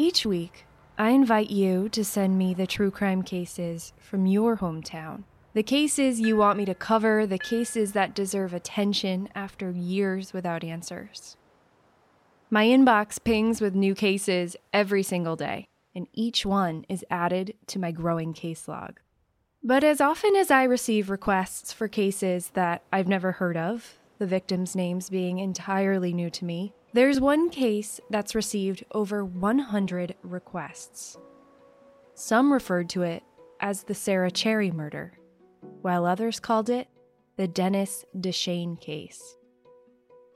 Each week, I invite you to send me the true crime cases from your hometown. The cases you want me to cover, the cases that deserve attention after years without answers. My inbox pings with new cases every single day, and each one is added to my growing case log. But as often as I receive requests for cases that I've never heard of, the victims' names being entirely new to me, there's one case that's received over 100 requests. Some referred to it as the Sarah Cherry murder, while others called it the Dennis Dechaine case.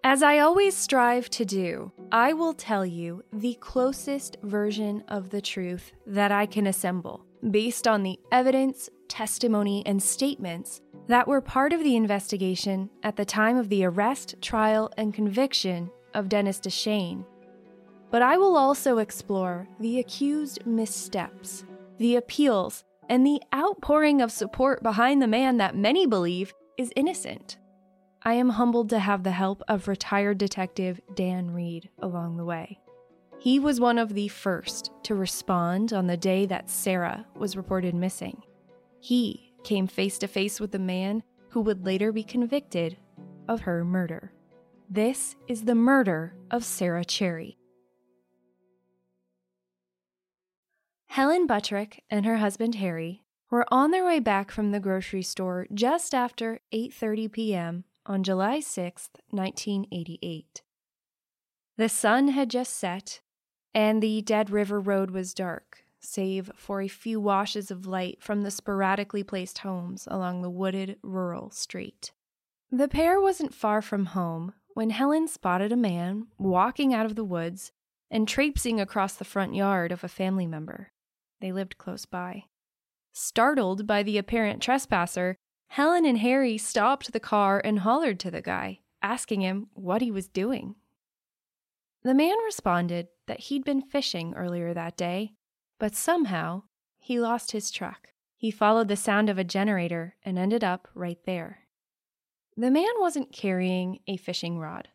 As I always strive to do, I will tell you the closest version of the truth that I can assemble based on the evidence, testimony, and statements that were part of the investigation at the time of the arrest, trial, and conviction of Dennis Dechaine. But I will also explore the accused missteps, the appeals, and the outpouring of support behind the man that many believe is innocent. I am humbled to have the help of retired detective Dan Reed along the way. He was one of the first to respond on the day that Sarah was reported missing. He came face to face with the man who would later be convicted of her murder. This is the murder of Sarah Cherry. Helen Buttrick and her husband Harry were on their way back from the grocery store just after 8:30 p.m. on July 6, 1988. The sun had just set and the Dead River Road was dark, save for a few washes of light from the sporadically placed homes along the wooded rural street. The pair wasn't far from home when Helen spotted a man walking out of the woods and traipsing across the front yard of a family member. They lived close by. Startled by the apparent trespasser, Helen and Harry stopped the car and hollered to the guy, asking him what he was doing. The man responded that he'd been fishing earlier that day, but somehow he lost his truck. He followed the sound of a generator and ended up right there. The man wasn't carrying a fishing rod.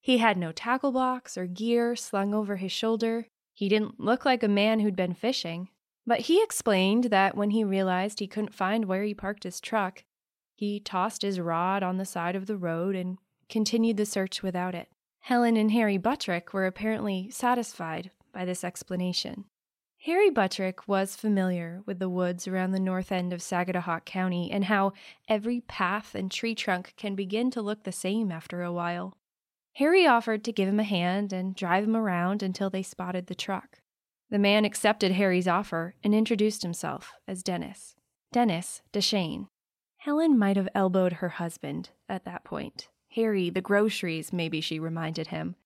He had no tackle box or gear slung over his shoulder. He didn't look like a man who'd been fishing. But he explained that when he realized he couldn't find where he parked his truck, he tossed his rod on the side of the road and continued the search without it. Helen and Harry Buttrick were apparently satisfied by this explanation. Harry Buttrick was familiar with the woods around the north end of Sagadahoc County and how every path and tree trunk can begin to look the same after a while. Harry offered to give him a hand and drive him around until they spotted the truck. The man accepted Harry's offer and introduced himself as Dennis. Dennis Dechaine. Helen might have elbowed her husband at that point. Harry, the groceries, maybe she reminded him.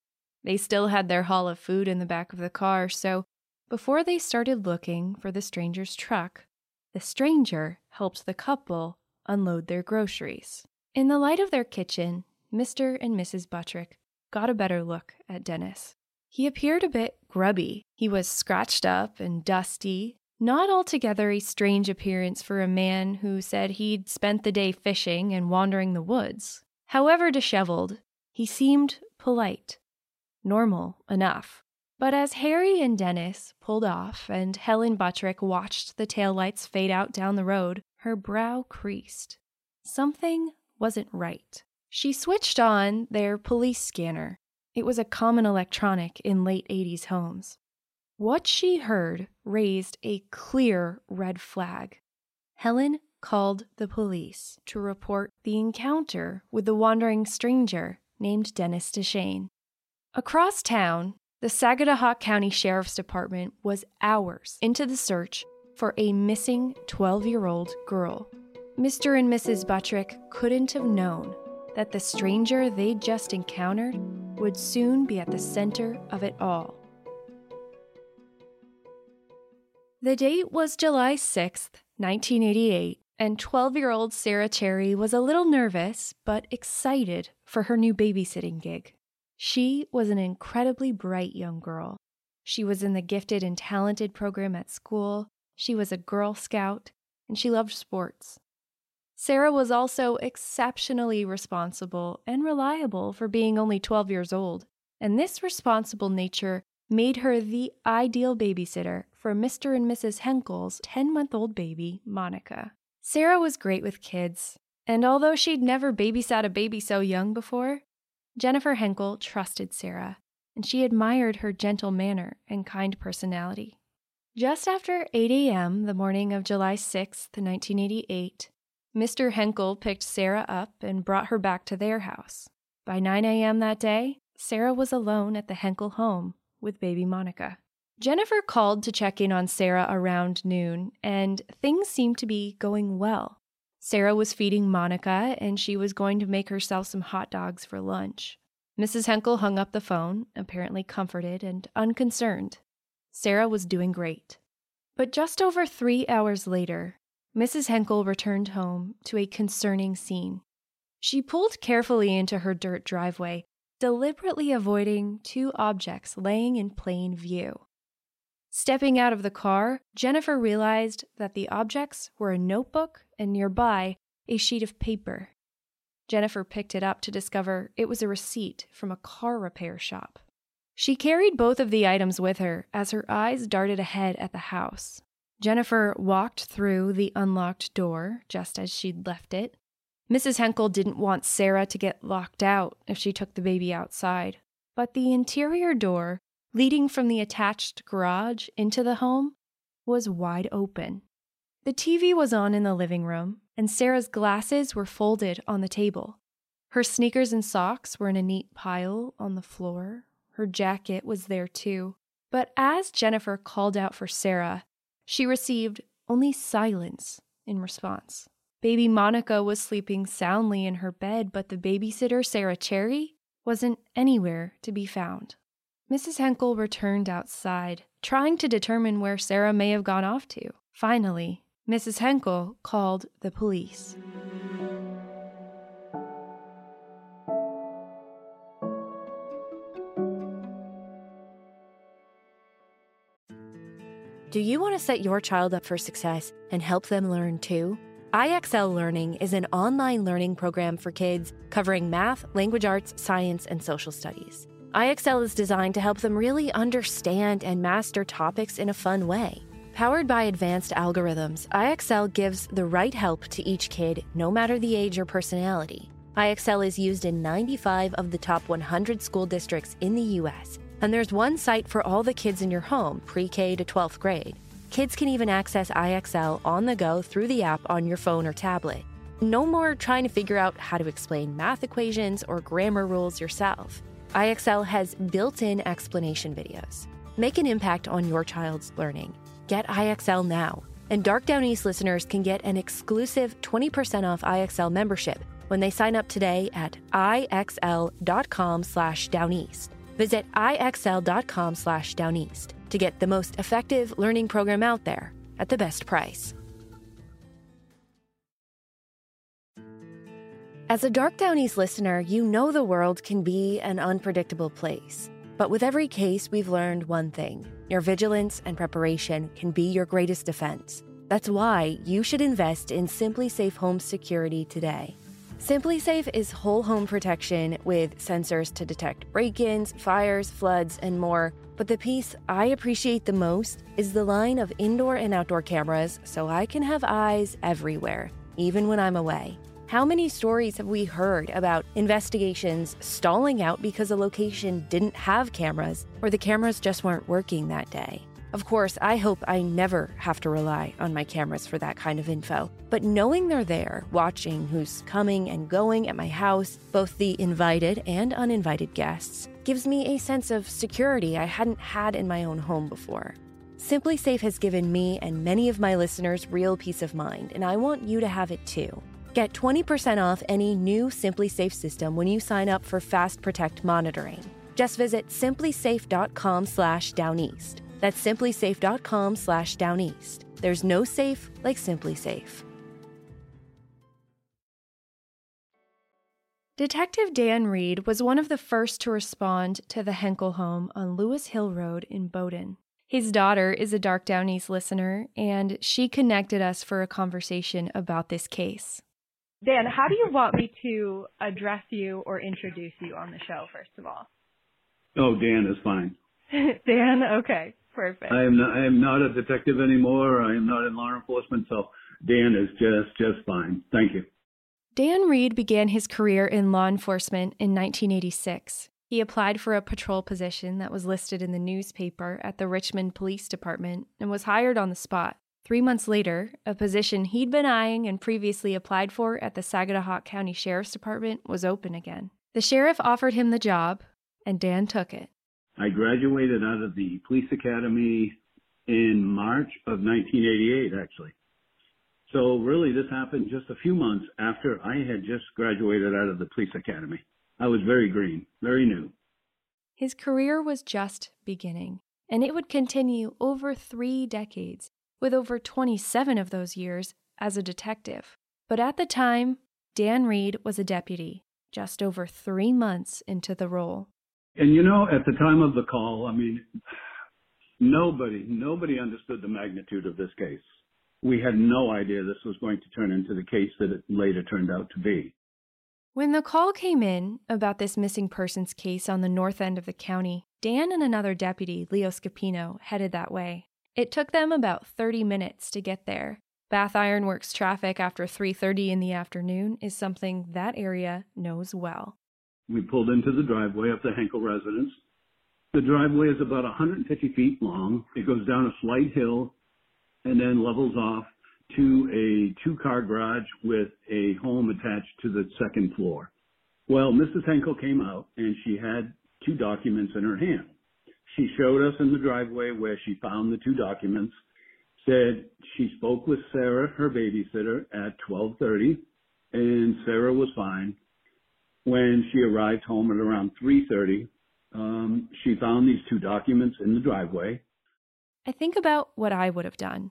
They still had their haul of food in the back of the car, so before they started looking for the stranger's truck, the stranger helped the couple unload their groceries. In the light of their kitchen, Mr. and Mrs. Buttrick got a better look at Dennis. He appeared a bit grubby. He was scratched up and dusty, not altogether a strange appearance for a man who said he'd spent the day fishing and wandering the woods. However disheveled, he seemed polite, normal enough. But as Harry and Dennis pulled off and Helen Buttrick watched the taillights fade out down the road, her brow creased. Something wasn't right. She switched on their police scanner. It was a common electronic in late 80s homes. What she heard raised a clear red flag. Helen called the police to report the encounter with the wandering stranger named Dennis Dechaine. Across town, the Sagadahoc County Sheriff's Department was hours into the search for a missing 12 year old girl. Mr. and Mrs. Buttrick couldn't have known that the stranger they'd just encountered would soon be at the center of it all. The date was July 6th, 1988, and 12 year old Sarah Cherry was a little nervous but excited for her new babysitting gig. She was an incredibly bright young girl. She was in the gifted and talented program at school, she was a Girl Scout, and she loved sports. Sarah was also exceptionally responsible and reliable for being only 12 years old, and this responsible nature made her the ideal babysitter for Mr. and Mrs. Henkel's 10 month old baby, Monica. Sarah was great with kids, and although she'd never babysat a baby so young before, Jennifer Henkel trusted Sarah, and she admired her gentle manner and kind personality. Just after 8 a.m. the morning of July 6, 1988, Mr. Henkel picked Sarah up and brought her back to their house. By 9 a.m. that day, Sarah was alone at the Henkel home with baby Monica. Jennifer called to check in on Sarah around noon, and things seemed to be going well. Sarah was feeding Monica, and she was going to make herself some hot dogs for lunch. Mrs. Henkel hung up the phone, apparently comforted and unconcerned. Sarah was doing great. But just over three hours later, Mrs. Henkel returned home to a concerning scene. She pulled carefully into her dirt driveway, deliberately avoiding two objects laying in plain view. Stepping out of the car, Jennifer realized that the objects were a notebook and nearby a sheet of paper. Jennifer picked it up to discover it was a receipt from a car repair shop. She carried both of the items with her as her eyes darted ahead at the house. Jennifer walked through the unlocked door just as she'd left it. Mrs. Henkel didn't want Sarah to get locked out if she took the baby outside, but the interior door, leading from the attached garage into the home, was wide open. The TV was on in the living room, and Sarah's glasses were folded on the table. Her sneakers and socks were in a neat pile on the floor. Her jacket was there too. But as Jennifer called out for Sarah, she received only silence in response. Baby Monica was sleeping soundly in her bed, but the babysitter, Sarah Cherry, wasn't anywhere to be found. Mrs. Henkel returned outside, trying to determine where Sarah may have gone off to. Finally, Mrs. Henkel called the police. Do you want to set your child up for success and help them learn too? IXL Learning is an online learning program for kids covering math, language arts, science, and social studies. IXL is designed to help them really understand and master topics in a fun way. Powered by advanced algorithms, IXL gives the right help to each kid, no matter the age or personality. IXL is used in 95 of the top 100 school districts in the U.S and there's one site for all the kids in your home, pre K to 12th grade. Kids can even access IXL on the go through the app on your phone or tablet. No more trying to figure out how to explain math equations or grammar rules yourself. IXL has built in explanation videos. Make an impact on your child's learning. Get IXL now. And Dark Downeast listeners can get an exclusive 20% off IXL membership when they sign up today at ixl.com slash downeast. Visit ixl.com slash downeast to get the most effective learning program out there at the best price. As a Dark Downeast listener, you know the world can be an unpredictable place. But with every case, we've learned one thing your vigilance and preparation can be your greatest defense. That's why you should invest in SimpliSafe Home Security today. SimpliSafe is whole home protection with sensors to detect break ins, fires, floods, and more. But the piece I appreciate the most is the line of indoor and outdoor cameras so I can have eyes everywhere, even when I'm away. How many stories have we heard about investigations stalling out because a location didn't have cameras or the cameras just weren't working that day? Of course, I hope I never have to rely on my cameras for that kind of info. But knowing they're there, watching who's coming and going at my house, both the invited and uninvited guests, gives me a sense of security I hadn't had in my own home before. SimpliSafe has given me and many of my listeners real peace of mind, and I want you to have it too. Get 20% off any new SimpliSafe system when you sign up for Fast Protect monitoring. Just visit simplisafe.com/downeast. That's simplisafe.com slash downeast. There's no safe like SimpliSafe. Detective Dan Reed was one of the first to respond to the Henkel home on Lewis Hill Road in Bowdoin. His daughter is a Dark Downeast listener, and she connected us for a conversation about this case. Dan, how do you want me to address you or introduce you on the show, first of all? Oh, Dan is fine. Dan, okay. Perfect. I am not, I am not a detective anymore. I am not in law enforcement, so Dan is just just fine. Thank you. Dan Reed began his career in law enforcement in 1986. He applied for a patrol position that was listed in the newspaper at the Richmond Police Department and was hired on the spot. Three months later, a position he'd been eyeing and previously applied for at the Sagadahoc County Sheriff's Department was open again. The sheriff offered him the job, and Dan took it. I graduated out of the police academy in March of 1988, actually. So really this happened just a few months after I had just graduated out of the police academy. I was very green, very new. His career was just beginning, and it would continue over three decades, with over 27 of those years as a detective. But at the time, Dan Reed was a deputy, just over three months into the role. And you know, at the time of the call, I mean, nobody, nobody understood the magnitude of this case. We had no idea this was going to turn into the case that it later turned out to be. When the call came in about this missing persons case on the north end of the county, Dan and another deputy, Leo Scapino, headed that way. It took them about 30 minutes to get there. Bath Ironworks traffic after 3:30 in the afternoon is something that area knows well. We pulled into the driveway of the Henkel residence. The driveway is about 150 feet long. It goes down a slight hill and then levels off to a two car garage with a home attached to the second floor. Well, Mrs. Henkel came out and she had two documents in her hand. She showed us in the driveway where she found the two documents, said she spoke with Sarah, her babysitter, at 1230 and Sarah was fine when she arrived home at around 3:30, um, she found these two documents in the driveway. I think about what I would have done.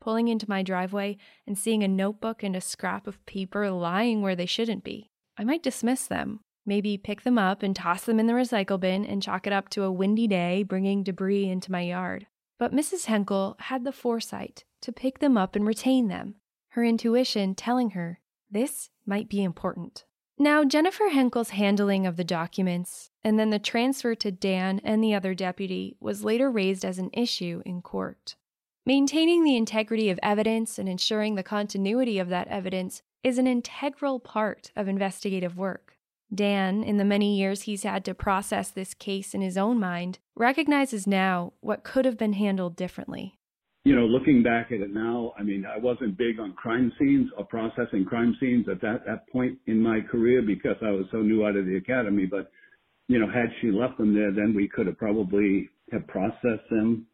Pulling into my driveway and seeing a notebook and a scrap of paper lying where they shouldn't be. I might dismiss them, maybe pick them up and toss them in the recycle bin and chalk it up to a windy day bringing debris into my yard. But Mrs. Henkel had the foresight to pick them up and retain them, her intuition telling her this might be important. Now, Jennifer Henkel's handling of the documents and then the transfer to Dan and the other deputy was later raised as an issue in court. Maintaining the integrity of evidence and ensuring the continuity of that evidence is an integral part of investigative work. Dan, in the many years he's had to process this case in his own mind, recognizes now what could have been handled differently you know, looking back at it now, I mean, I wasn't big on crime scenes or processing crime scenes at that, that point in my career because I was so new out of the academy. But, you know, had she left them there, then we could have probably have processed them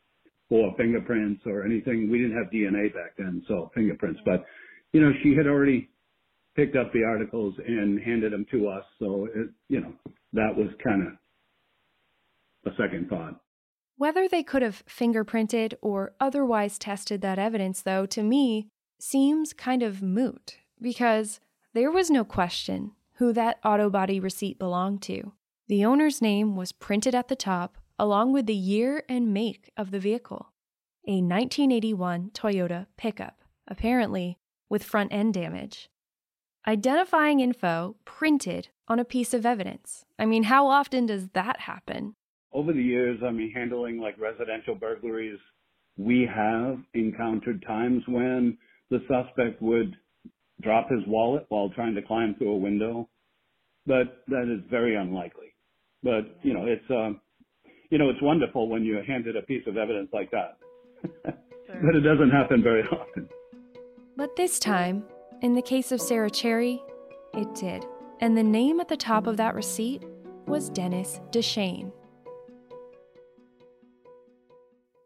for fingerprints or anything. We didn't have DNA back then, so fingerprints. But, you know, she had already picked up the articles and handed them to us. So, it, you know, that was kind of a second thought. Whether they could have fingerprinted or otherwise tested that evidence, though, to me, seems kind of moot because there was no question who that auto body receipt belonged to. The owner's name was printed at the top, along with the year and make of the vehicle a 1981 Toyota pickup, apparently with front end damage. Identifying info printed on a piece of evidence. I mean, how often does that happen? over the years, I mean, handling like residential burglaries, we have encountered times when the suspect would drop his wallet while trying to climb through a window, but that is very unlikely. But you know, it's uh, you know, it's wonderful when you're handed a piece of evidence like that. but it doesn't happen very often. But this time, in the case of Sarah Cherry, it did. And the name at the top of that receipt was Dennis Dechaine.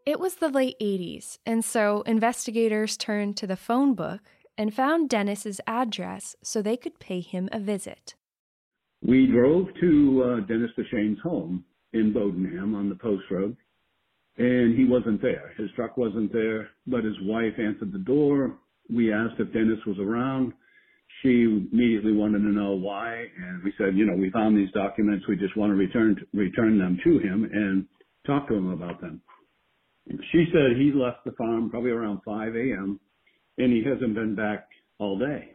It was the late 80s, and so investigators turned to the phone book and found Dennis's address so they could pay him a visit. We drove to uh, Dennis Dechaine's home in Bowdoinham on the post road, and he wasn't there. His truck wasn't there, but his wife answered the door. We asked if Dennis was around. She immediately wanted to know why, and we said, you know, we found these documents. We just want to return return them to him and talk to him about them. She said he left the farm probably around 5 a.m. and he hasn't been back all day.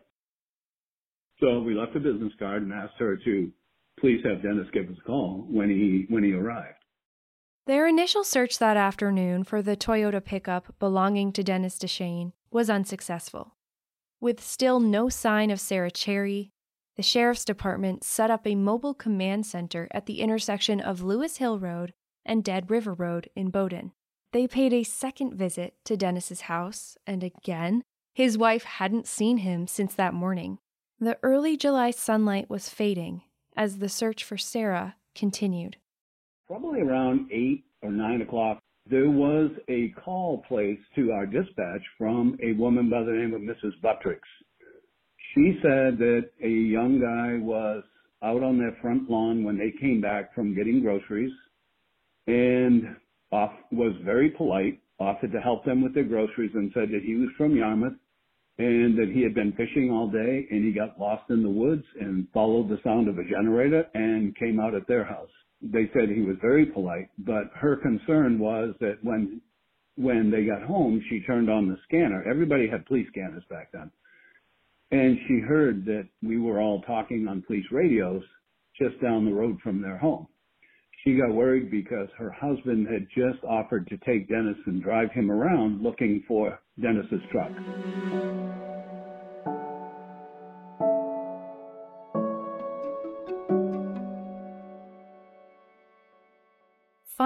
So we left a business card and asked her to please have Dennis give us a call when he when he arrived. Their initial search that afternoon for the Toyota pickup belonging to Dennis Dechaine was unsuccessful. With still no sign of Sarah Cherry, the sheriff's department set up a mobile command center at the intersection of Lewis Hill Road and Dead River Road in Bowdoin. They paid a second visit to Dennis's house, and again, his wife hadn't seen him since that morning. The early July sunlight was fading as the search for Sarah continued. Probably around 8 or 9 o'clock, there was a call placed to our dispatch from a woman by the name of Mrs. Buttricks. She said that a young guy was out on their front lawn when they came back from getting groceries and off, was very polite, offered to help them with their groceries and said that he was from Yarmouth and that he had been fishing all day and he got lost in the woods and followed the sound of a generator and came out at their house. They said he was very polite, but her concern was that when when they got home, she turned on the scanner. Everybody had police scanners back then. And she heard that we were all talking on police radios just down the road from their home. She got worried because her husband had just offered to take Dennis and drive him around looking for Dennis's truck.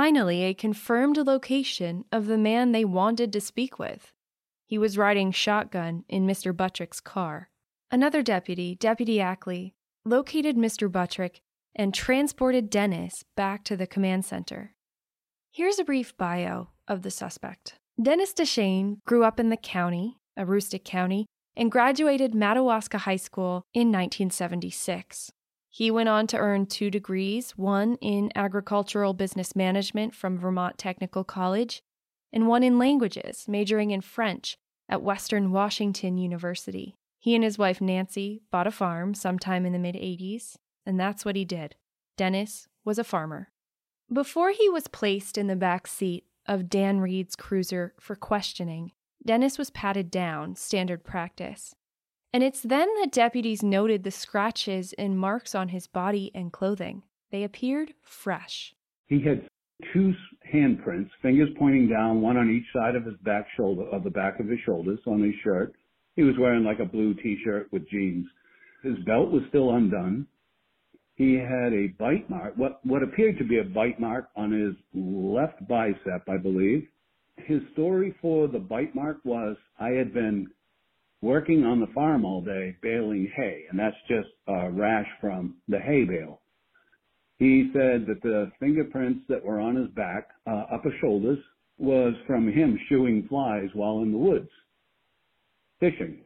Finally, a confirmed location of the man they wanted to speak with. He was riding shotgun in Mr. Buttrick's car. Another deputy, Deputy Ackley, located Mr. Buttrick and transported Dennis back to the command center. Here's a brief bio of the suspect. Dennis Dechaine grew up in the county, Aroostook County, and graduated Madawaska High School in 1976. He went on to earn two degrees one in agricultural business management from Vermont Technical College, and one in languages, majoring in French at Western Washington University. He and his wife Nancy bought a farm sometime in the mid 80s, and that's what he did. Dennis was a farmer. Before he was placed in the back seat of Dan Reed's cruiser for questioning, Dennis was patted down, standard practice. And it's then that deputies noted the scratches and marks on his body and clothing. They appeared fresh. He had two handprints, fingers pointing down, one on each side of his back shoulder, of the back of his shoulders on his shirt. He was wearing like a blue t-shirt with jeans. His belt was still undone. He had a bite mark, what, what appeared to be a bite mark on his left bicep, I believe. His story for the bite mark was, I had been working on the farm all day baling hay, and that's just a rash from the hay bale. He said that the fingerprints that were on his back, uh, upper shoulders, was from him shooing flies while in the woods, fishing.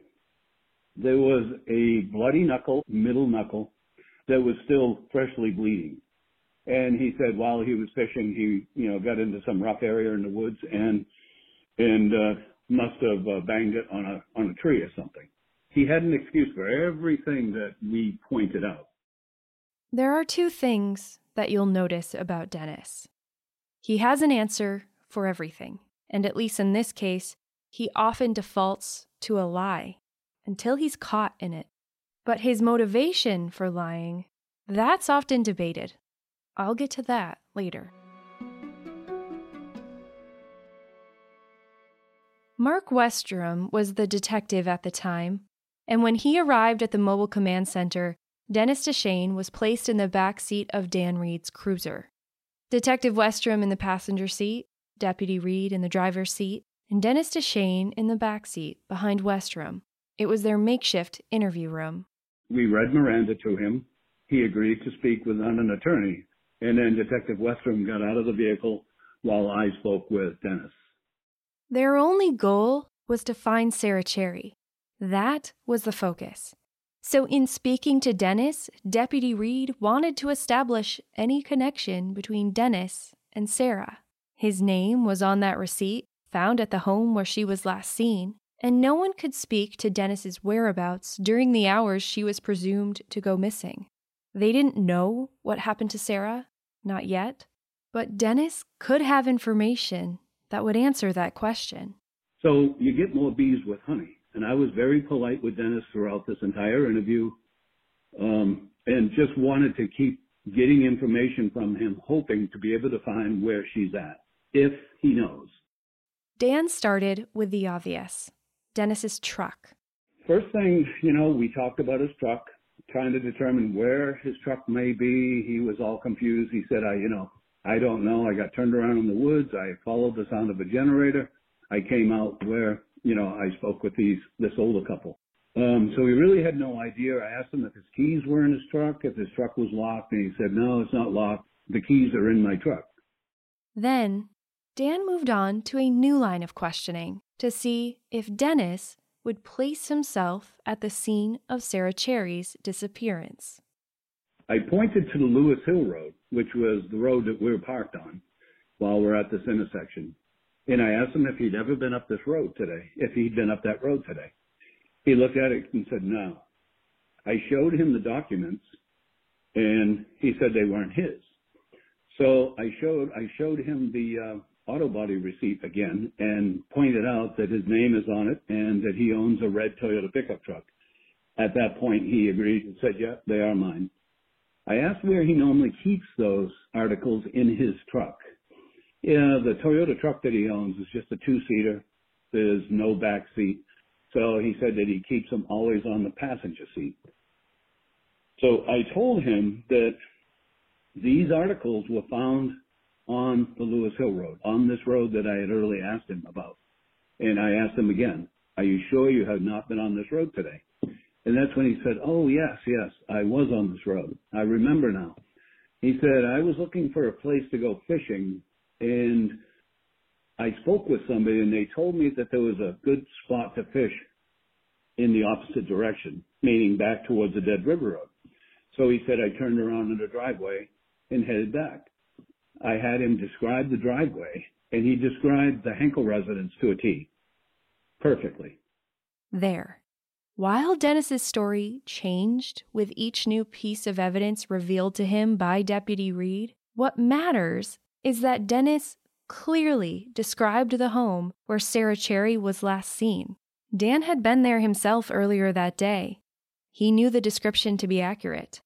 There was a bloody knuckle, middle knuckle, that was still freshly bleeding. And he said while he was fishing, he, you know, got into some rough area in the woods and, and, uh, must have uh, banged it on a, on a tree or something. He had an excuse for everything that we pointed out. There are two things that you'll notice about Dennis. He has an answer for everything, and at least in this case, he often defaults to a lie until he's caught in it. But his motivation for lying, that's often debated. I'll get to that later. Mark Westrum was the detective at the time, and when he arrived at the mobile command center, Dennis Dechaine was placed in the back seat of Dan Reed's cruiser. Detective Westrum in the passenger seat, Deputy Reed in the driver's seat, and Dennis Dechaine in the back seat behind Westrum. It was their makeshift interview room. We read Miranda to him. He agreed to speak with an attorney, and then Detective Westrum got out of the vehicle while I spoke with Dennis. Their only goal was to find Sarah Cherry. That was the focus. So, in speaking to Dennis, Deputy Reed wanted to establish any connection between Dennis and Sarah. His name was on that receipt found at the home where she was last seen, and no one could speak to Dennis's whereabouts during the hours she was presumed to go missing. They didn't know what happened to Sarah, not yet, but Dennis could have information that would answer that question. So you get more bees with honey. And I was very polite with Dennis throughout this entire interview um, and just wanted to keep getting information from him, hoping to be able to find where she's at, if he knows. Dan started with the obvious Dennis's truck. First thing, you know, we talked about his truck, trying to determine where his truck may be. He was all confused. He said, I, you know, I don't know. I got turned around in the woods. I followed the sound of a generator. I came out where, you know, I spoke with these, this older couple. Um, so he really had no idea. I asked him if his keys were in his truck, if his truck was locked, and he said, no, it's not locked. The keys are in my truck. Then Dan moved on to a new line of questioning to see if Dennis would place himself at the scene of Sarah Cherry's disappearance. I pointed to the Lewis Hill Road, which was the road that we were parked on while we're at this intersection. And I asked him if he'd ever been up this road today, if he'd been up that road today. He looked at it and said no. I showed him the documents and he said they weren't his. So I showed, I showed him the uh, auto body receipt again and pointed out that his name is on it and that he owns a red Toyota pickup truck. At that point, he agreed and said, yeah, they are mine. I asked where he normally keeps those articles in his truck. Yeah, the Toyota truck that he owns is just a two-seater. There's no back seat. So he said that he keeps them always on the passenger seat. So I told him that these articles were found on the Lewis Hill Road, on this road that I had earlier asked him about. And I asked him again, are you sure you have not been on this road today? And that's when he said, oh yes, yes, I was on this road. I remember now. He said, I was looking for a place to go fishing and I spoke with somebody and they told me that there was a good spot to fish in the opposite direction, meaning back towards the Dead River Road. So he said I turned around in the driveway and headed back. I had him describe the driveway and he described the Henkel residence to a T. Perfectly. There. While Dennis's story changed with each new piece of evidence revealed to him by Deputy Reed, what matters is that Dennis clearly described the home where Sarah Cherry was last seen. Dan had been there himself earlier that day. He knew the description to be accurate.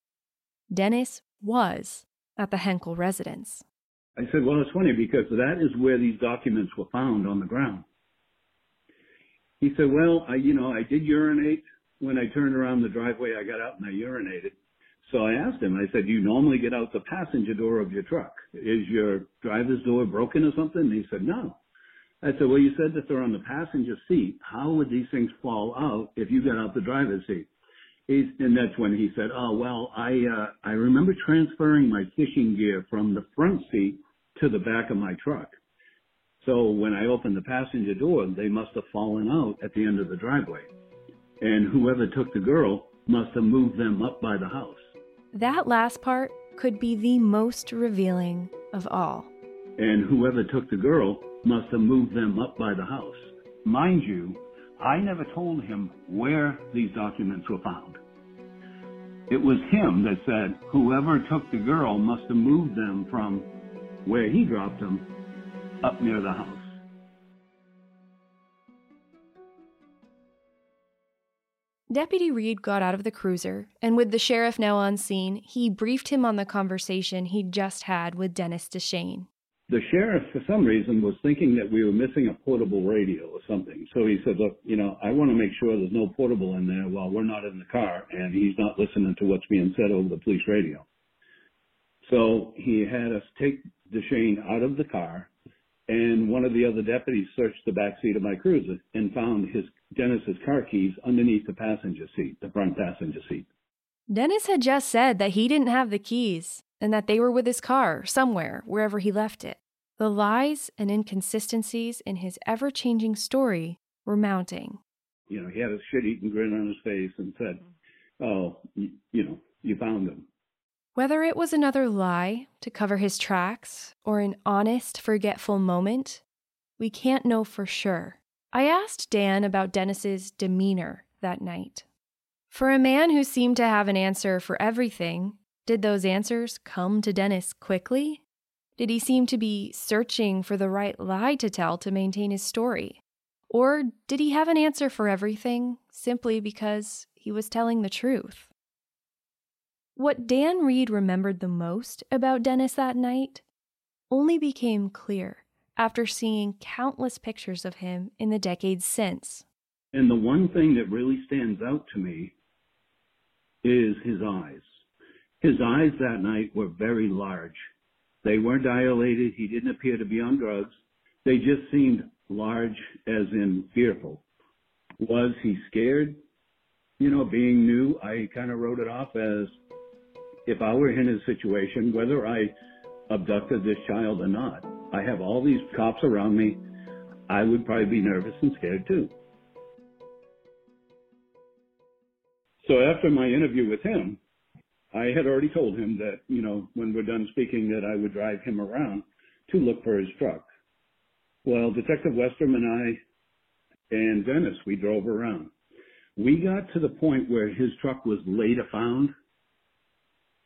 Dennis was at the Henkel residence. I said, Well, it's funny because that is where these documents were found on the ground. He said, Well, I, you know, I did urinate. When I turned around the driveway, I got out and I urinated. So I asked him, I said, do you normally get out the passenger door of your truck? Is your driver's door broken or something? And he said, no. I said, well, you said that they're on the passenger seat. How would these things fall out if you got out the driver's seat? He's, and that's when he said, oh, well, I, uh, I remember transferring my fishing gear from the front seat to the back of my truck. So when I opened the passenger door, they must have fallen out at the end of the driveway. And whoever took the girl must have moved them up by the house. That last part could be the most revealing of all. And whoever took the girl must have moved them up by the house. Mind you, I never told him where these documents were found. It was him that said whoever took the girl must have moved them from where he dropped them up near the house. Deputy Reed got out of the cruiser, and with the sheriff now on scene, he briefed him on the conversation he'd just had with Dennis Dechaine. The sheriff, for some reason, was thinking that we were missing a portable radio or something. So he said, Look, you know, I want to make sure there's no portable in there while we're not in the car and he's not listening to what's being said over the police radio. So he had us take Dechaine out of the car and one of the other deputies searched the back seat of my cruiser and found his Dennis's car keys underneath the passenger seat, the front passenger seat. Dennis had just said that he didn't have the keys and that they were with his car somewhere, wherever he left it. The lies and inconsistencies in his ever changing story were mounting. You know, he had a shit eating grin on his face and said, mm-hmm. Oh, you, you know, you found them. Whether it was another lie to cover his tracks or an honest, forgetful moment, we can't know for sure. I asked Dan about Dennis's demeanor that night. For a man who seemed to have an answer for everything, did those answers come to Dennis quickly? Did he seem to be searching for the right lie to tell to maintain his story? Or did he have an answer for everything simply because he was telling the truth? What Dan Reed remembered the most about Dennis that night only became clear after seeing countless pictures of him in the decades since. And the one thing that really stands out to me is his eyes. His eyes that night were very large. They weren't dilated. He didn't appear to be on drugs. They just seemed large as in fearful. Was he scared? You know, being new, I kind of wrote it off as if I were in his situation, whether I abducted this child or not, I have all these cops around me. I would probably be nervous and scared too. So after my interview with him, I had already told him that, you know, when we're done speaking, that I would drive him around to look for his truck. Well, Detective Westrum and I and Dennis, we drove around. We got to the point where his truck was later found,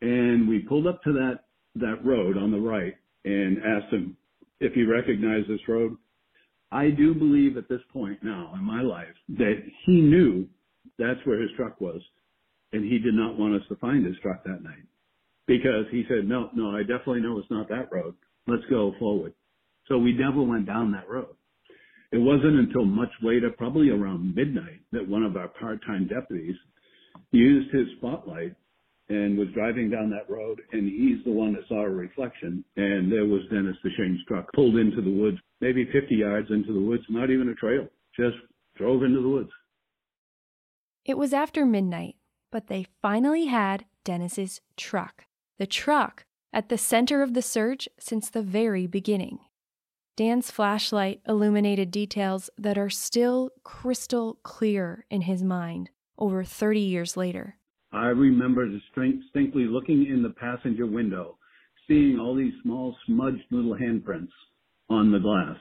and we pulled up to that, that road on the right and asked him if he recognized this road. I do believe at this point now in my life that he knew that's where his truck was and he did not want us to find his truck that night because he said, no, no, I definitely know it's not that road. Let's go forward. So we never went down that road. It wasn't until much later, probably around midnight, that one of our part-time deputies used his spotlight and was driving down that road and he's the one that saw a reflection and there was Dennis Dechaine's truck pulled into the woods, maybe 50 yards into the woods, not even a trail, just drove into the woods. It was after midnight but they finally had Dennis's truck. The truck at the center of the search since the very beginning. Dan's flashlight illuminated details that are still crystal clear in his mind over 30 years later. I remember distinctly looking in the passenger window, seeing all these small smudged little handprints on the glass.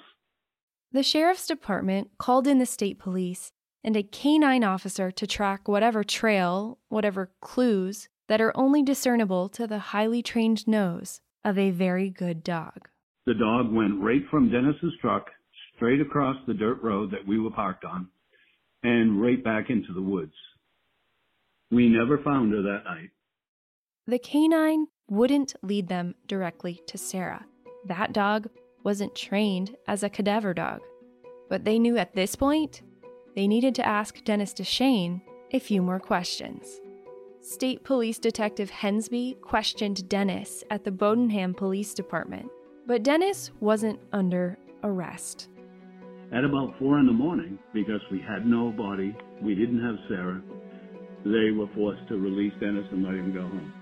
The sheriff's department called in the state police and a canine officer to track whatever trail, whatever clues that are only discernible to the highly trained nose of a very good dog. The dog went right from Dennis's truck straight across the dirt road that we were parked on and right back into the woods. We never found her that night. The canine wouldn't lead them directly to Sarah. That dog wasn't trained as a cadaver dog. But they knew at this point they needed to ask Dennis Dechaine a few more questions. State Police Detective Hensby questioned Dennis at the Bowdoinham Police Department, but Dennis wasn't under arrest. At about four in the morning, because we had no body, we didn't have Sarah, they were forced to release Dennis and let him go home.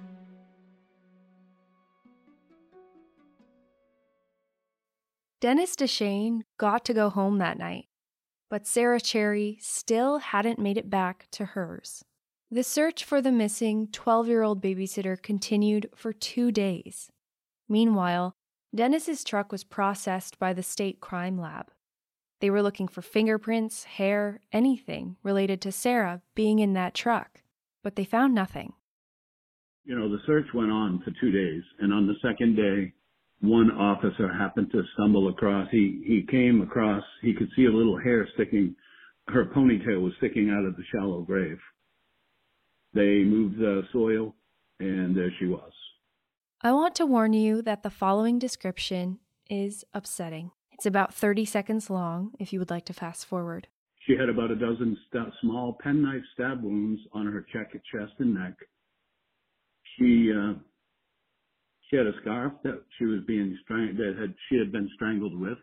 Dennis Dechaine got to go home that night, but Sarah Cherry still hadn't made it back to hers. The search for the missing 12 year old babysitter continued for two days. Meanwhile, Dennis's truck was processed by the state crime lab. They were looking for fingerprints, hair, anything related to Sarah being in that truck, but they found nothing. You know, the search went on for two days, and on the second day, one officer happened to stumble across. He he came across. He could see a little hair sticking. Her ponytail was sticking out of the shallow grave. They moved the soil, and there she was. I want to warn you that the following description is upsetting. It's about 30 seconds long, if you would like to fast forward. She had about a dozen st- small penknife stab wounds on her chest and neck. She uh, she had a scarf that she was being strang- that had she had been strangled with.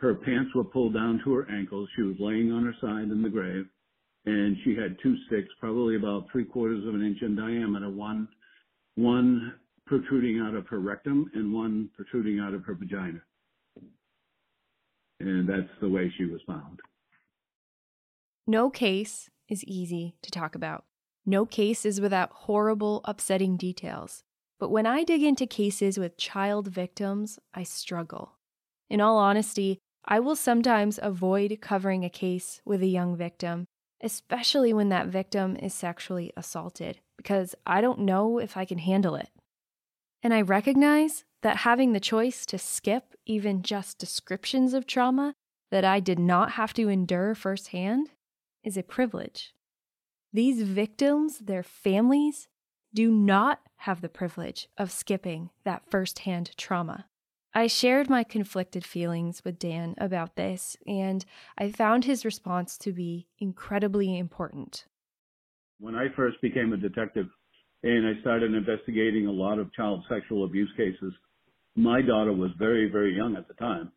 Her pants were pulled down to her ankles. She was laying on her side in the grave, and she had two sticks, probably about three quarters of an inch in diameter, one one protruding out of her rectum and one protruding out of her vagina. And that's the way she was found. No case is easy to talk about. No case is without horrible, upsetting details. But when I dig into cases with child victims, I struggle. In all honesty, I will sometimes avoid covering a case with a young victim, especially when that victim is sexually assaulted, because I don't know if I can handle it. And I recognize that having the choice to skip even just descriptions of trauma that I did not have to endure firsthand is a privilege. These victims, their families, do not have the privilege of skipping that firsthand trauma. I shared my conflicted feelings with Dan about this, and I found his response to be incredibly important. When I first became a detective and I started investigating a lot of child sexual abuse cases, my daughter was very, very young at the time.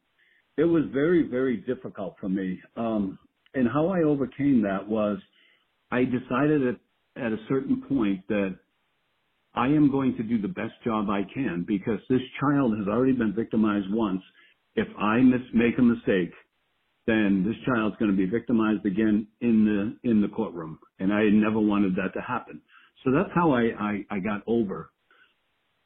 It was very, very difficult for me. Um, and how I overcame that was I decided at, at a certain point that I am going to do the best job I can because this child has already been victimized once. If I mis- make a mistake, then this child's going to be victimized again in the in the courtroom, and I never wanted that to happen. So that's how I I, I got over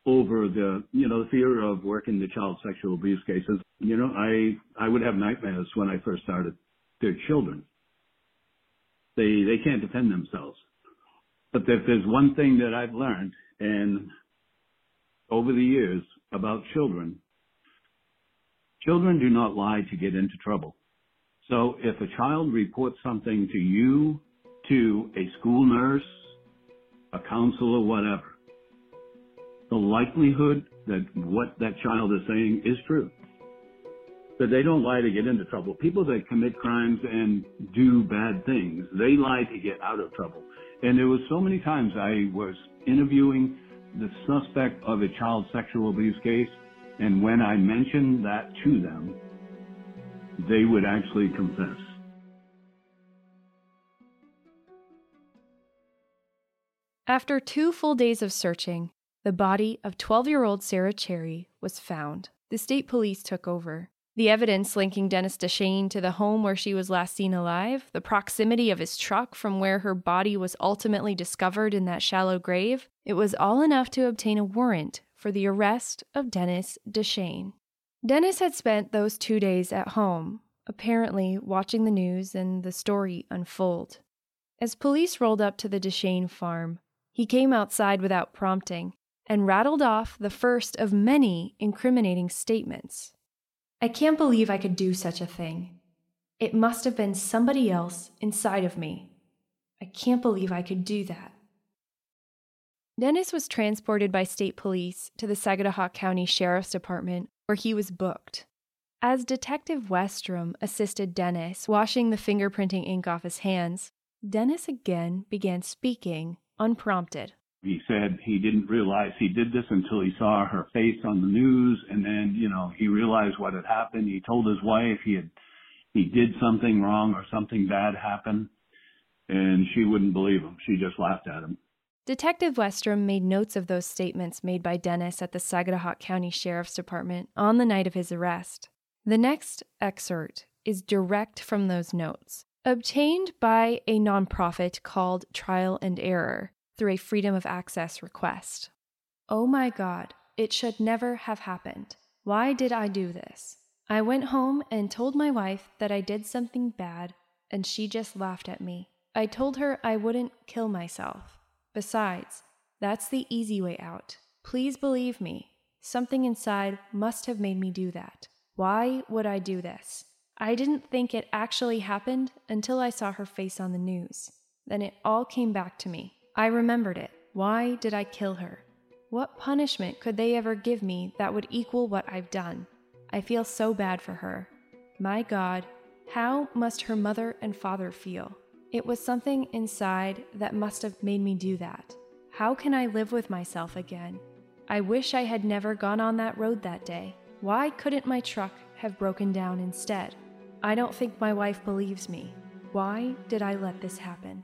over the you know the fear of working the child sexual abuse cases. You know, I I would have nightmares when I first started. They're children. They they can't defend themselves. But if there's one thing that I've learned and over the years about children, children do not lie to get into trouble. So if a child reports something to you, to a school nurse, a counselor, whatever, the likelihood that what that child is saying is true. That they don't lie to get into trouble. People that commit crimes and do bad things, they lie to get out of trouble. And there was so many times I was interviewing the suspect of a child sexual abuse case, and when I mentioned that to them, they would actually confess. After two full days of searching, the body of 12 year old Sarah Cherry was found. The state police took over. The evidence linking Dennis Dechaine to the home where she was last seen alive, the proximity of his truck from where her body was ultimately discovered in that shallow grave, it was all enough to obtain a warrant for the arrest of Dennis Dechaine. Dennis had spent those two days at home, apparently watching the news and the story unfold. As police rolled up to the Dechaine farm, he came outside without prompting and rattled off the first of many incriminating statements. I can't believe I could do such a thing. It must have been somebody else inside of me. I can't believe I could do that. Dennis was transported by state police to the Sagadahoc County Sheriff's Department, where he was booked. As Detective Westrum assisted Dennis washing the fingerprinting ink off his hands, Dennis again began speaking unprompted. He said he didn't realize he did this until he saw her face on the news and then, you know, he realized what had happened. He told his wife he had, he did something wrong or something bad happened and she wouldn't believe him. She just laughed at him. Detective Westrum made notes of those statements made by Dennis at the Sagadahoc County Sheriff's Department on the night of his arrest. The next excerpt is direct from those notes, obtained by a nonprofit called Trial and Error through a Freedom of Access request. Oh my God, it should never have happened. Why did I do this? I went home and told my wife that I did something bad, and she just laughed at me. I told her I wouldn't kill myself. Besides, that's the easy way out. Please believe me. Something inside must have made me do that. Why would I do this? I didn't think it actually happened until I saw her face on the news. Then it all came back to me. I remembered it. Why did I kill her? What punishment could they ever give me that would equal what I've done? I feel so bad for her. My God, how must her mother and father feel? It was something inside that must have made me do that. How can I live with myself again? I wish I had never gone on that road that day. Why couldn't my truck have broken down instead. I don't think my wife believes me. Why did I let this happen?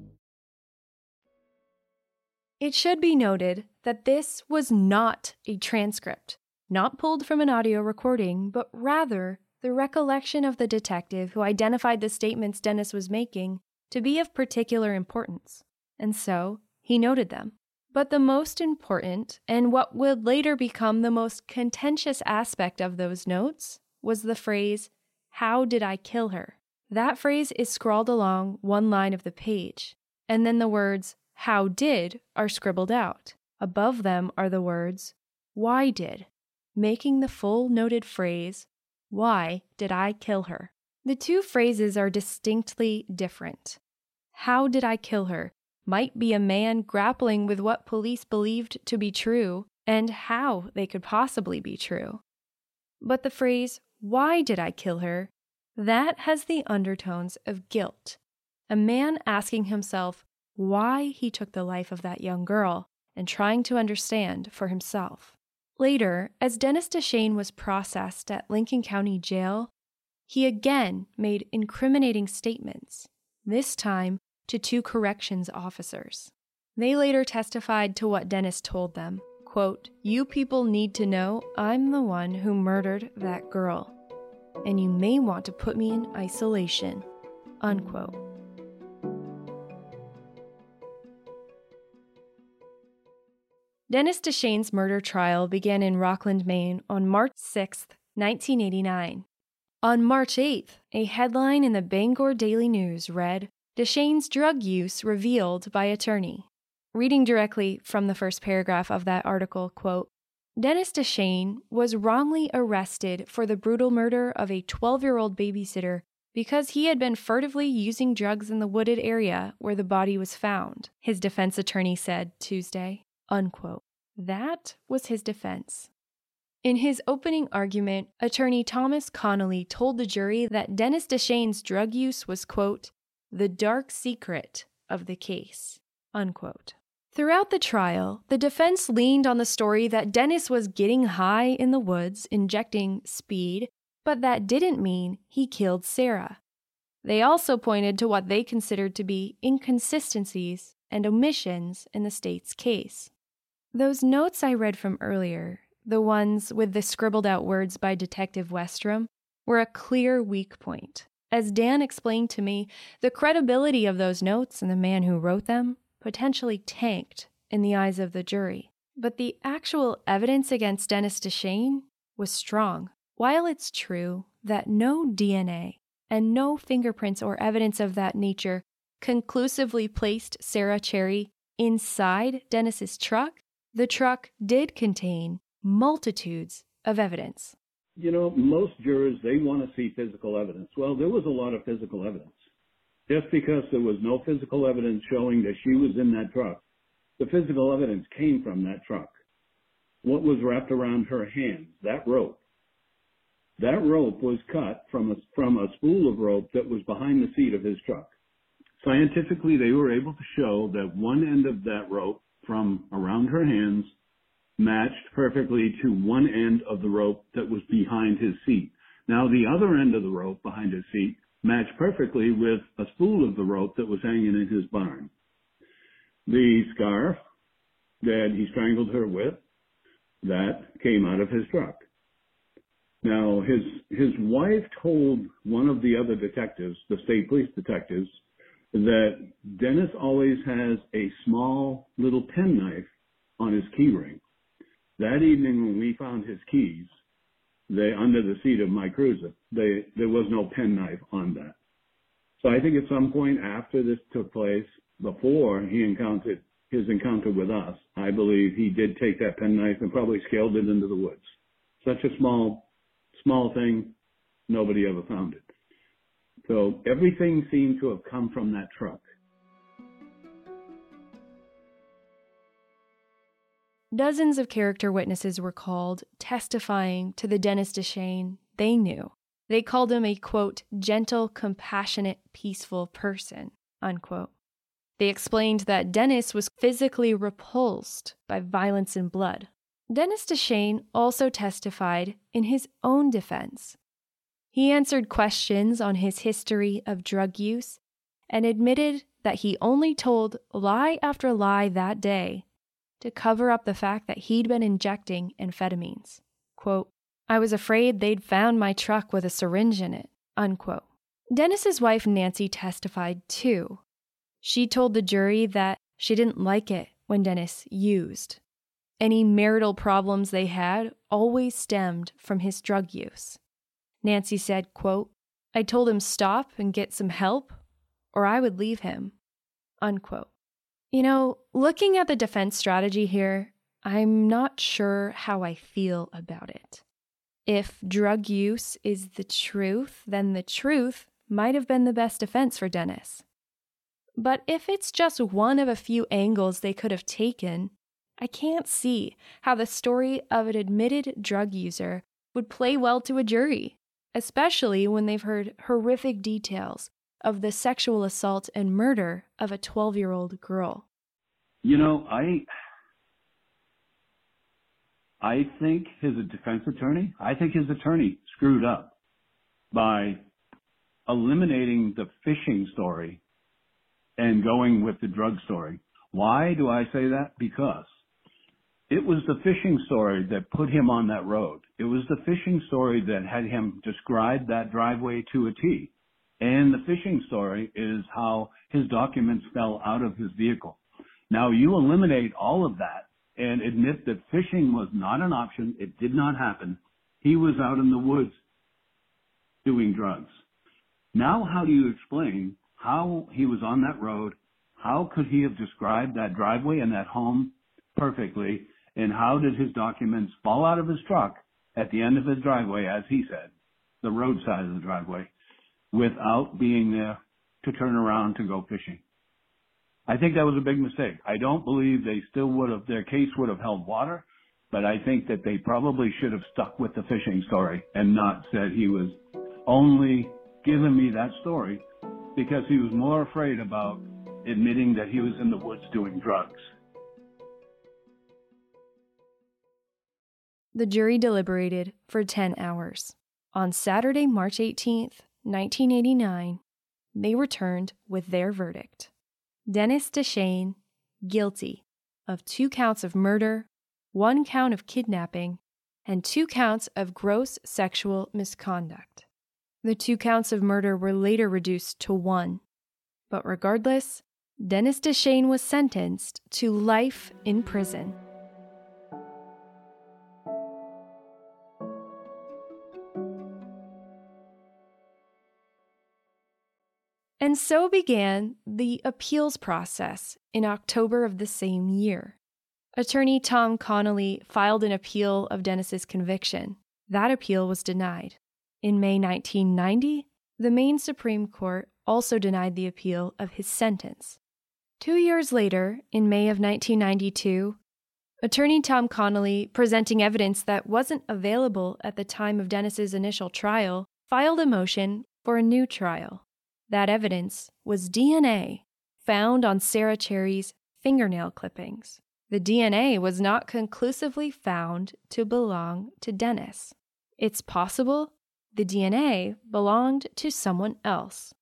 It should be noted that this was not a transcript, not pulled from an audio recording, but rather the recollection of the detective who identified the statements Dennis was making to be of particular importance, and so he noted them. But the most important, and what would later become the most contentious aspect of those notes, was the phrase, How did I kill her? That phrase is scrawled along one line of the page, and then the words, how did are scribbled out. Above them are the words why did, making the full noted phrase, Why did I kill her? The two phrases are distinctly different. How did I kill her might be a man grappling with what police believed to be true and how they could possibly be true. But the phrase, Why did I kill her? that has the undertones of guilt. A man asking himself, why he took the life of that young girl and trying to understand for himself. Later, as Dennis Dechaine was processed at Lincoln County Jail, he again made incriminating statements, this time to two corrections officers. They later testified to what Dennis told them quote, You people need to know I'm the one who murdered that girl, and you may want to put me in isolation. Unquote. Dennis Dechaine's murder trial began in Rockland, Maine on March 6, 1989. On March 8th, a headline in the Bangor Daily News read, Dechaine's drug use revealed by attorney. Reading directly from the first paragraph of that article, quote, Dennis Dechaine was wrongly arrested for the brutal murder of a 12 year old babysitter because he had been furtively using drugs in the wooded area where the body was found, his defense attorney said Tuesday. Unquote. That was his defense. In his opening argument, attorney Thomas Connolly told the jury that Dennis Dechaine's drug use was, quote, the dark secret of the case, unquote. Throughout the trial, the defense leaned on the story that Dennis was getting high in the woods, injecting speed, but that didn't mean he killed Sarah. They also pointed to what they considered to be inconsistencies and omissions in the state's case. Those notes I read from earlier, the ones with the scribbled out words by Detective Westrum, were a clear weak point. As Dan explained to me, the credibility of those notes and the man who wrote them potentially tanked in the eyes of the jury. But the actual evidence against Dennis Dechaine was strong. While it's true that no DNA and no fingerprints or evidence of that nature conclusively placed Sarah Cherry inside Dennis's truck, the truck did contain multitudes of evidence. You know, most jurors, they want to see physical evidence. Well, there was a lot of physical evidence. Just because there was no physical evidence showing that she was in that truck, the physical evidence came from that truck. What was wrapped around her hands? That rope. That rope was cut from a, from a spool of rope that was behind the seat of his truck. Scientifically, they were able to show that one end of that rope from around her hands matched perfectly to one end of the rope that was behind his seat. Now the other end of the rope behind his seat matched perfectly with a spool of the rope that was hanging in his barn. The scarf that he strangled her with that came out of his truck. Now, his his wife told one of the other detectives, the state police detectives, that Dennis always has a small little penknife on his key ring. That evening when we found his keys, they under the seat of my cruiser, they there was no penknife on that. So I think at some point after this took place, before he encountered his encounter with us, I believe he did take that penknife and probably scaled it into the woods. Such a small, small thing, nobody ever found it. So everything seemed to have come from that truck. Dozens of character witnesses were called, testifying to the Dennis Dechaine they knew. They called him a, quote, gentle, compassionate, peaceful person, unquote. They explained that Dennis was physically repulsed by violence and blood. Dennis Dechaine also testified in his own defense. He answered questions on his history of drug use and admitted that he only told lie after lie that day to cover up the fact that he'd been injecting amphetamines. Quote, I was afraid they'd found my truck with a syringe in it. Unquote. Dennis's wife Nancy testified too, she told the jury that she didn't like it when Dennis used. Any marital problems they had always stemmed from his drug use. Nancy said, quote, I told him stop and get some help, or I would leave him. Unquote. You know, looking at the defense strategy here, I'm not sure how I feel about it. If drug use is the truth, then the truth might have been the best defense for Dennis. But if it's just one of a few angles they could have taken, I can't see how the story of an admitted drug user would play well to a jury, especially when they've heard horrific details of the sexual assault and murder of a 12 year old girl. You know, I. I think his defense attorney, I think his attorney screwed up by eliminating the fishing story and going with the drug story. Why do I say that? Because it was the fishing story that put him on that road. It was the fishing story that had him describe that driveway to a T. And the fishing story is how his documents fell out of his vehicle. Now you eliminate all of that and admit that fishing was not an option. It did not happen. He was out in the woods doing drugs. Now how do you explain how he was on that road, how could he have described that driveway and that home perfectly, and how did his documents fall out of his truck at the end of his driveway, as he said, the roadside of the driveway, without being there to turn around to go fishing. I think that was a big mistake. I don't believe they still would have, their case would have held water, but I think that they probably should have stuck with the fishing story and not said he was only giving me that story because he was more afraid about admitting that he was in the woods doing drugs. The jury deliberated for 10 hours. On Saturday, March 18th, 1989, they returned with their verdict. Dennis Dechaine, guilty of two counts of murder, one count of kidnapping, and two counts of gross sexual misconduct. The two counts of murder were later reduced to one. But regardless, Dennis Dechaine was sentenced to life in prison. And so began the appeals process in October of the same year. Attorney Tom Connolly filed an appeal of Dennis's conviction. That appeal was denied. In May 1990, the Maine Supreme Court also denied the appeal of his sentence. Two years later, in May of 1992, attorney Tom Connolly, presenting evidence that wasn't available at the time of Dennis's initial trial, filed a motion for a new trial. That evidence was DNA found on Sarah Cherry's fingernail clippings. The DNA was not conclusively found to belong to Dennis. It's possible the DNA belonged to someone else.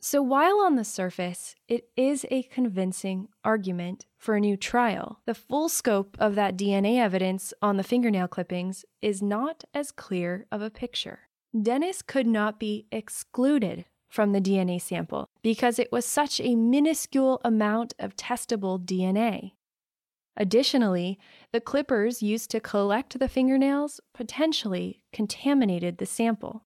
So, while on the surface, it is a convincing argument for a new trial, the full scope of that DNA evidence on the fingernail clippings is not as clear of a picture. Dennis could not be excluded from the DNA sample because it was such a minuscule amount of testable DNA. Additionally, the clippers used to collect the fingernails potentially contaminated the sample.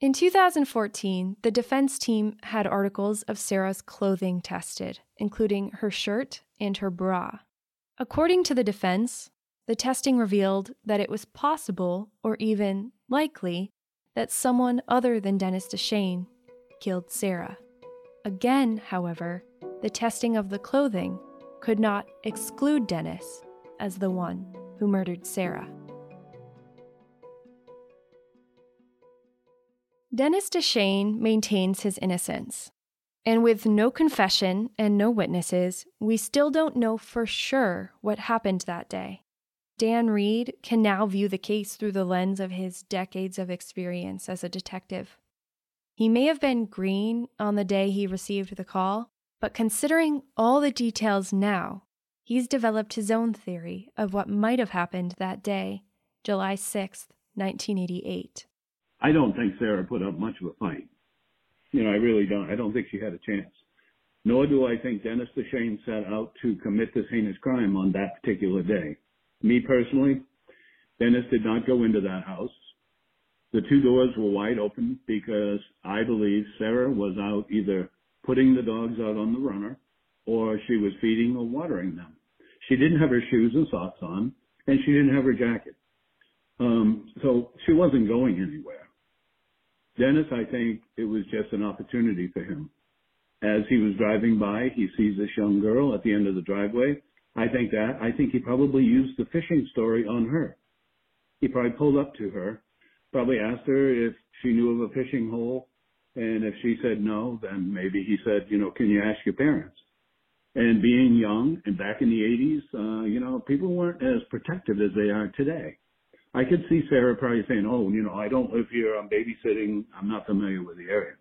In 2014, the defense team had articles of Sarah's clothing tested, including her shirt and her bra. According to the defense, the testing revealed that it was possible, or even likely, that someone other than Dennis Dechaine killed Sarah. Again, however, the testing of the clothing could not exclude Dennis as the one who murdered Sarah. Dennis Dechaine maintains his innocence. And with no confession and no witnesses, we still don't know for sure what happened that day. Dan Reed can now view the case through the lens of his decades of experience as a detective. He may have been green on the day he received the call, but considering all the details now, he's developed his own theory of what might have happened that day, July 6th, 1988. I don't think Sarah put up much of a fight. You know, I really don't. I don't think she had a chance. Nor do I think Dennis Dechaine set out to commit this heinous crime on that particular day. Me personally, Dennis did not go into that house. The two doors were wide open because I believe Sarah was out either putting the dogs out on the runner or she was feeding or watering them. She didn't have her shoes and socks on and she didn't have her jacket. Um, so she wasn't going anywhere. Dennis, I think it was just an opportunity for him. As he was driving by, he sees this young girl at the end of the driveway. I think that, I think he probably used the fishing story on her. He probably pulled up to her, probably asked her if she knew of a fishing hole, and if she said no, then maybe he said, you know, can you ask your parents? And being young and back in the 80s, uh, you know, people weren't as protective as they are today. I could see Sarah probably saying, oh, you know, I don't live here. I'm babysitting. I'm not familiar with the area.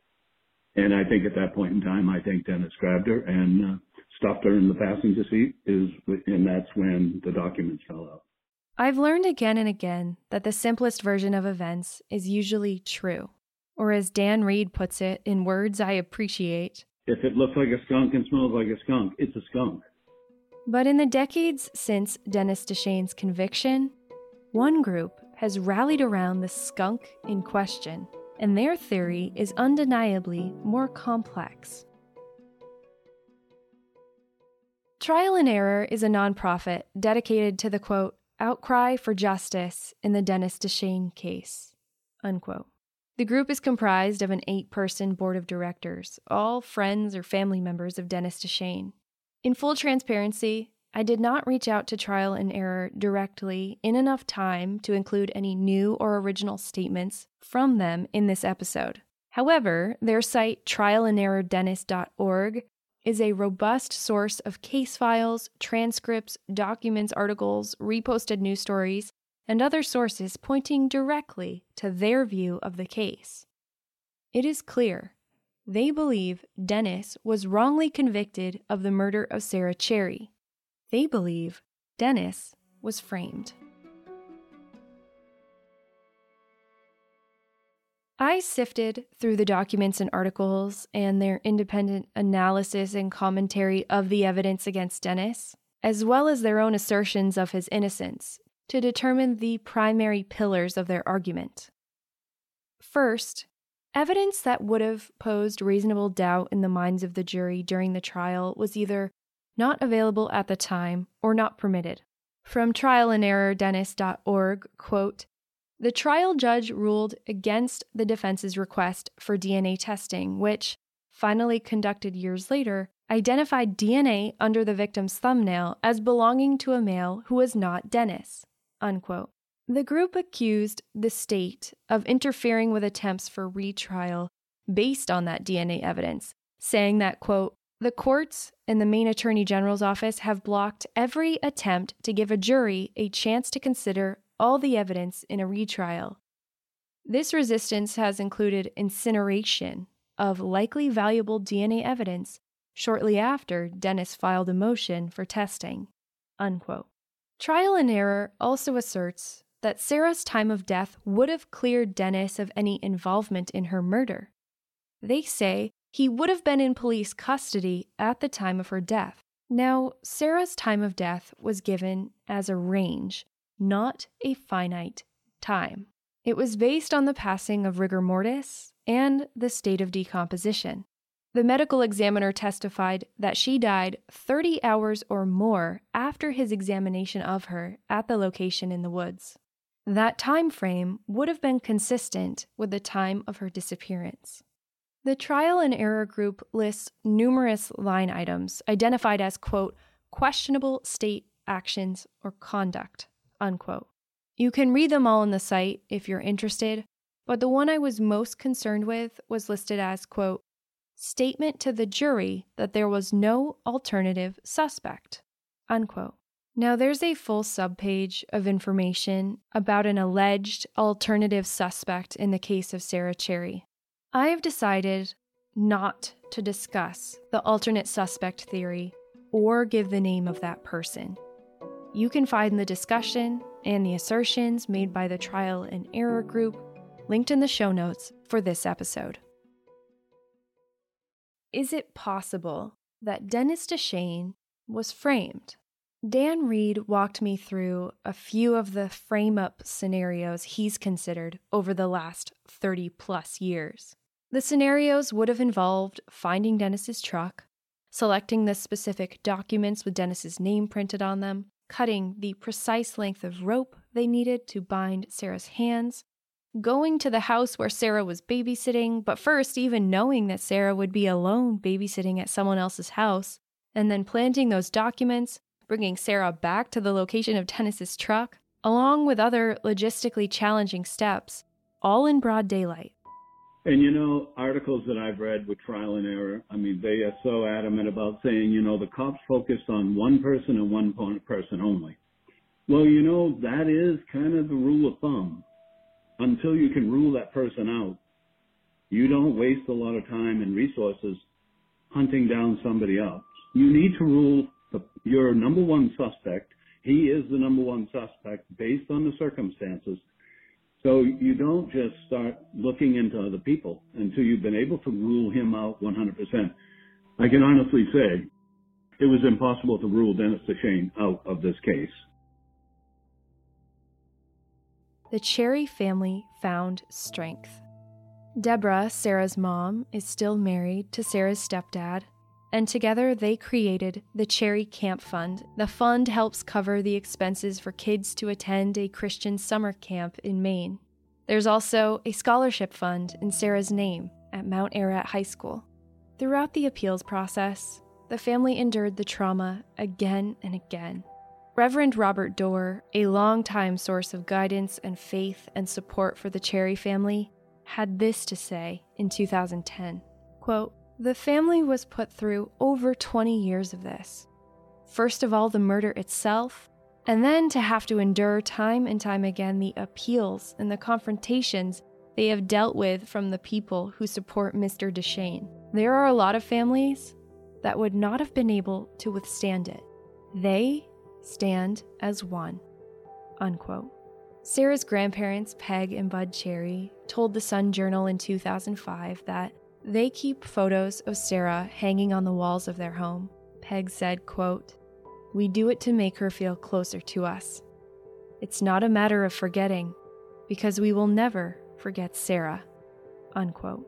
And I think at that point in time, I think Dennis grabbed her and uh, stopped her in the passenger seat, is, and that's when the documents fell out. I've learned again and again that the simplest version of events is usually true. Or as Dan Reed puts it in words I appreciate, if it looks like a skunk and smells like a skunk, it's a skunk. But in the decades since Dennis Dechaine's conviction, one group has rallied around the skunk in question, and their theory is undeniably more complex. Trial and Error is a nonprofit dedicated to the quote, outcry for justice in the Dennis Dechaine case. Unquote. The group is comprised of an eight person board of directors, all friends or family members of Dennis Dechaine. In full transparency, I did not reach out to Trial and Error directly in enough time to include any new or original statements from them in this episode. However, their site, trialanderrordennis.org, is a robust source of case files, transcripts, documents, articles, reposted news stories, and other sources pointing directly to their view of the case. It is clear they believe Dennis was wrongly convicted of the murder of Sarah Cherry. They believe Dennis was framed. I sifted through the documents and articles and their independent analysis and commentary of the evidence against Dennis, as well as their own assertions of his innocence, to determine the primary pillars of their argument. First, evidence that would have posed reasonable doubt in the minds of the jury during the trial was either not available at the time or not permitted. From trialanderrordennis.org, quote, the trial judge ruled against the defense's request for DNA testing, which, finally conducted years later, identified DNA under the victim's thumbnail as belonging to a male who was not Dennis. Unquote. The group accused the state of interfering with attempts for retrial based on that DNA evidence, saying that, quote, the courts and the Maine Attorney General's office have blocked every attempt to give a jury a chance to consider all the evidence in a retrial. This resistance has included incineration, of likely valuable DNA evidence shortly after Dennis filed a motion for testing. Unquote. Trial and Error also asserts that Sarah's time of death would have cleared Dennis of any involvement in her murder. They say he would have been in police custody at the time of her death. Now, Sarah's time of death was given as a range, not a finite time. It was based on the passing of rigor mortis and the state of decomposition. The medical examiner testified that she died 30 hours or more after his examination of her at the location in the woods. That time frame would have been consistent with the time of her disappearance. The trial and error group lists numerous line items identified as, quote, questionable state actions or conduct, unquote. You can read them all on the site if you're interested, but the one I was most concerned with was listed as, quote, statement to the jury that there was no alternative suspect, unquote. Now, there's a full subpage of information about an alleged alternative suspect in the case of Sarah Cherry. I have decided not to discuss the alternate suspect theory or give the name of that person. You can find the discussion and the assertions made by the trial and error group linked in the show notes for this episode. Is it possible that Dennis Dechaine was framed? Dan Reed walked me through a few of the frame up scenarios he's considered over the last 30 plus years. The scenarios would have involved finding Dennis's truck, selecting the specific documents with Dennis's name printed on them, cutting the precise length of rope they needed to bind Sarah's hands, going to the house where Sarah was babysitting, but first, even knowing that Sarah would be alone babysitting at someone else's house, and then planting those documents, bringing Sarah back to the location of Dennis's truck, along with other logistically challenging steps, all in broad daylight. And you know, articles that I've read with trial and error, I mean, they are so adamant about saying, you know, the cops focused on one person and one person only. Well, you know, that is kind of the rule of thumb until you can rule that person out, you don't waste a lot of time and resources hunting down somebody else. You need to rule the, your number one suspect. He is the number one suspect based on the circumstances. So you don't just start looking into other people until you've been able to rule him out 100%. I can honestly say it was impossible to rule Dennis Dechaine out of this case. the Cherry family found strength. Deborah, Sarah's mom, is still married to Sarah's stepdad, and together they created the Cherry Camp Fund. The fund helps cover the expenses for kids to attend a Christian summer camp in Maine. There's also a scholarship fund in Sarah's name at Mount Ararat High School. Throughout the appeals process, the family endured the trauma again and again. Reverend Robert Dorr, a longtime source of guidance and faith and support for the Cherry family, had this to say in 2010 quote, The family was put through over 20 years of this. First of all, the murder itself, and then to have to endure time and time again the appeals and the confrontations they have dealt with from the people who support Mr. Dechaine. There are a lot of families that would not have been able to withstand it. They stand as one. Unquote. Sarah's grandparents, Peg and Bud Cherry, told the Sun Journal in 2005 that they keep photos of Sarah hanging on the walls of their home. Peg said, quote, We do it to make her feel closer to us. It's not a matter of forgetting, because we will never forget Sarah. Unquote.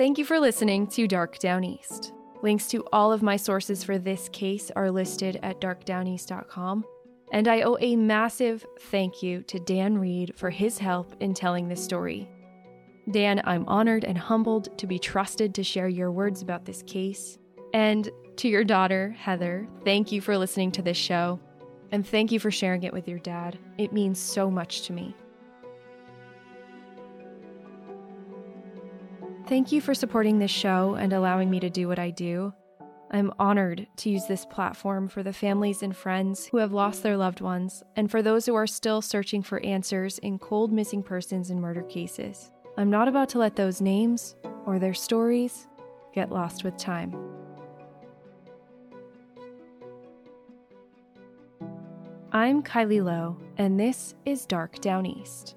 Thank you for listening to Dark Downeast. Links to all of my sources for this case are listed at darkdowneast.com. And I owe a massive thank you to Dan Reed for his help in telling this story. Dan, I'm honored and humbled to be trusted to share your words about this case. And to your daughter, Heather, thank you for listening to this show. And thank you for sharing it with your dad. It means so much to me. Thank you for supporting this show and allowing me to do what I do. I'm honored to use this platform for the families and friends who have lost their loved ones and for those who are still searching for answers in cold missing persons and murder cases. I'm not about to let those names or their stories get lost with time. I'm Kylie Low, and this is Dark Downeast.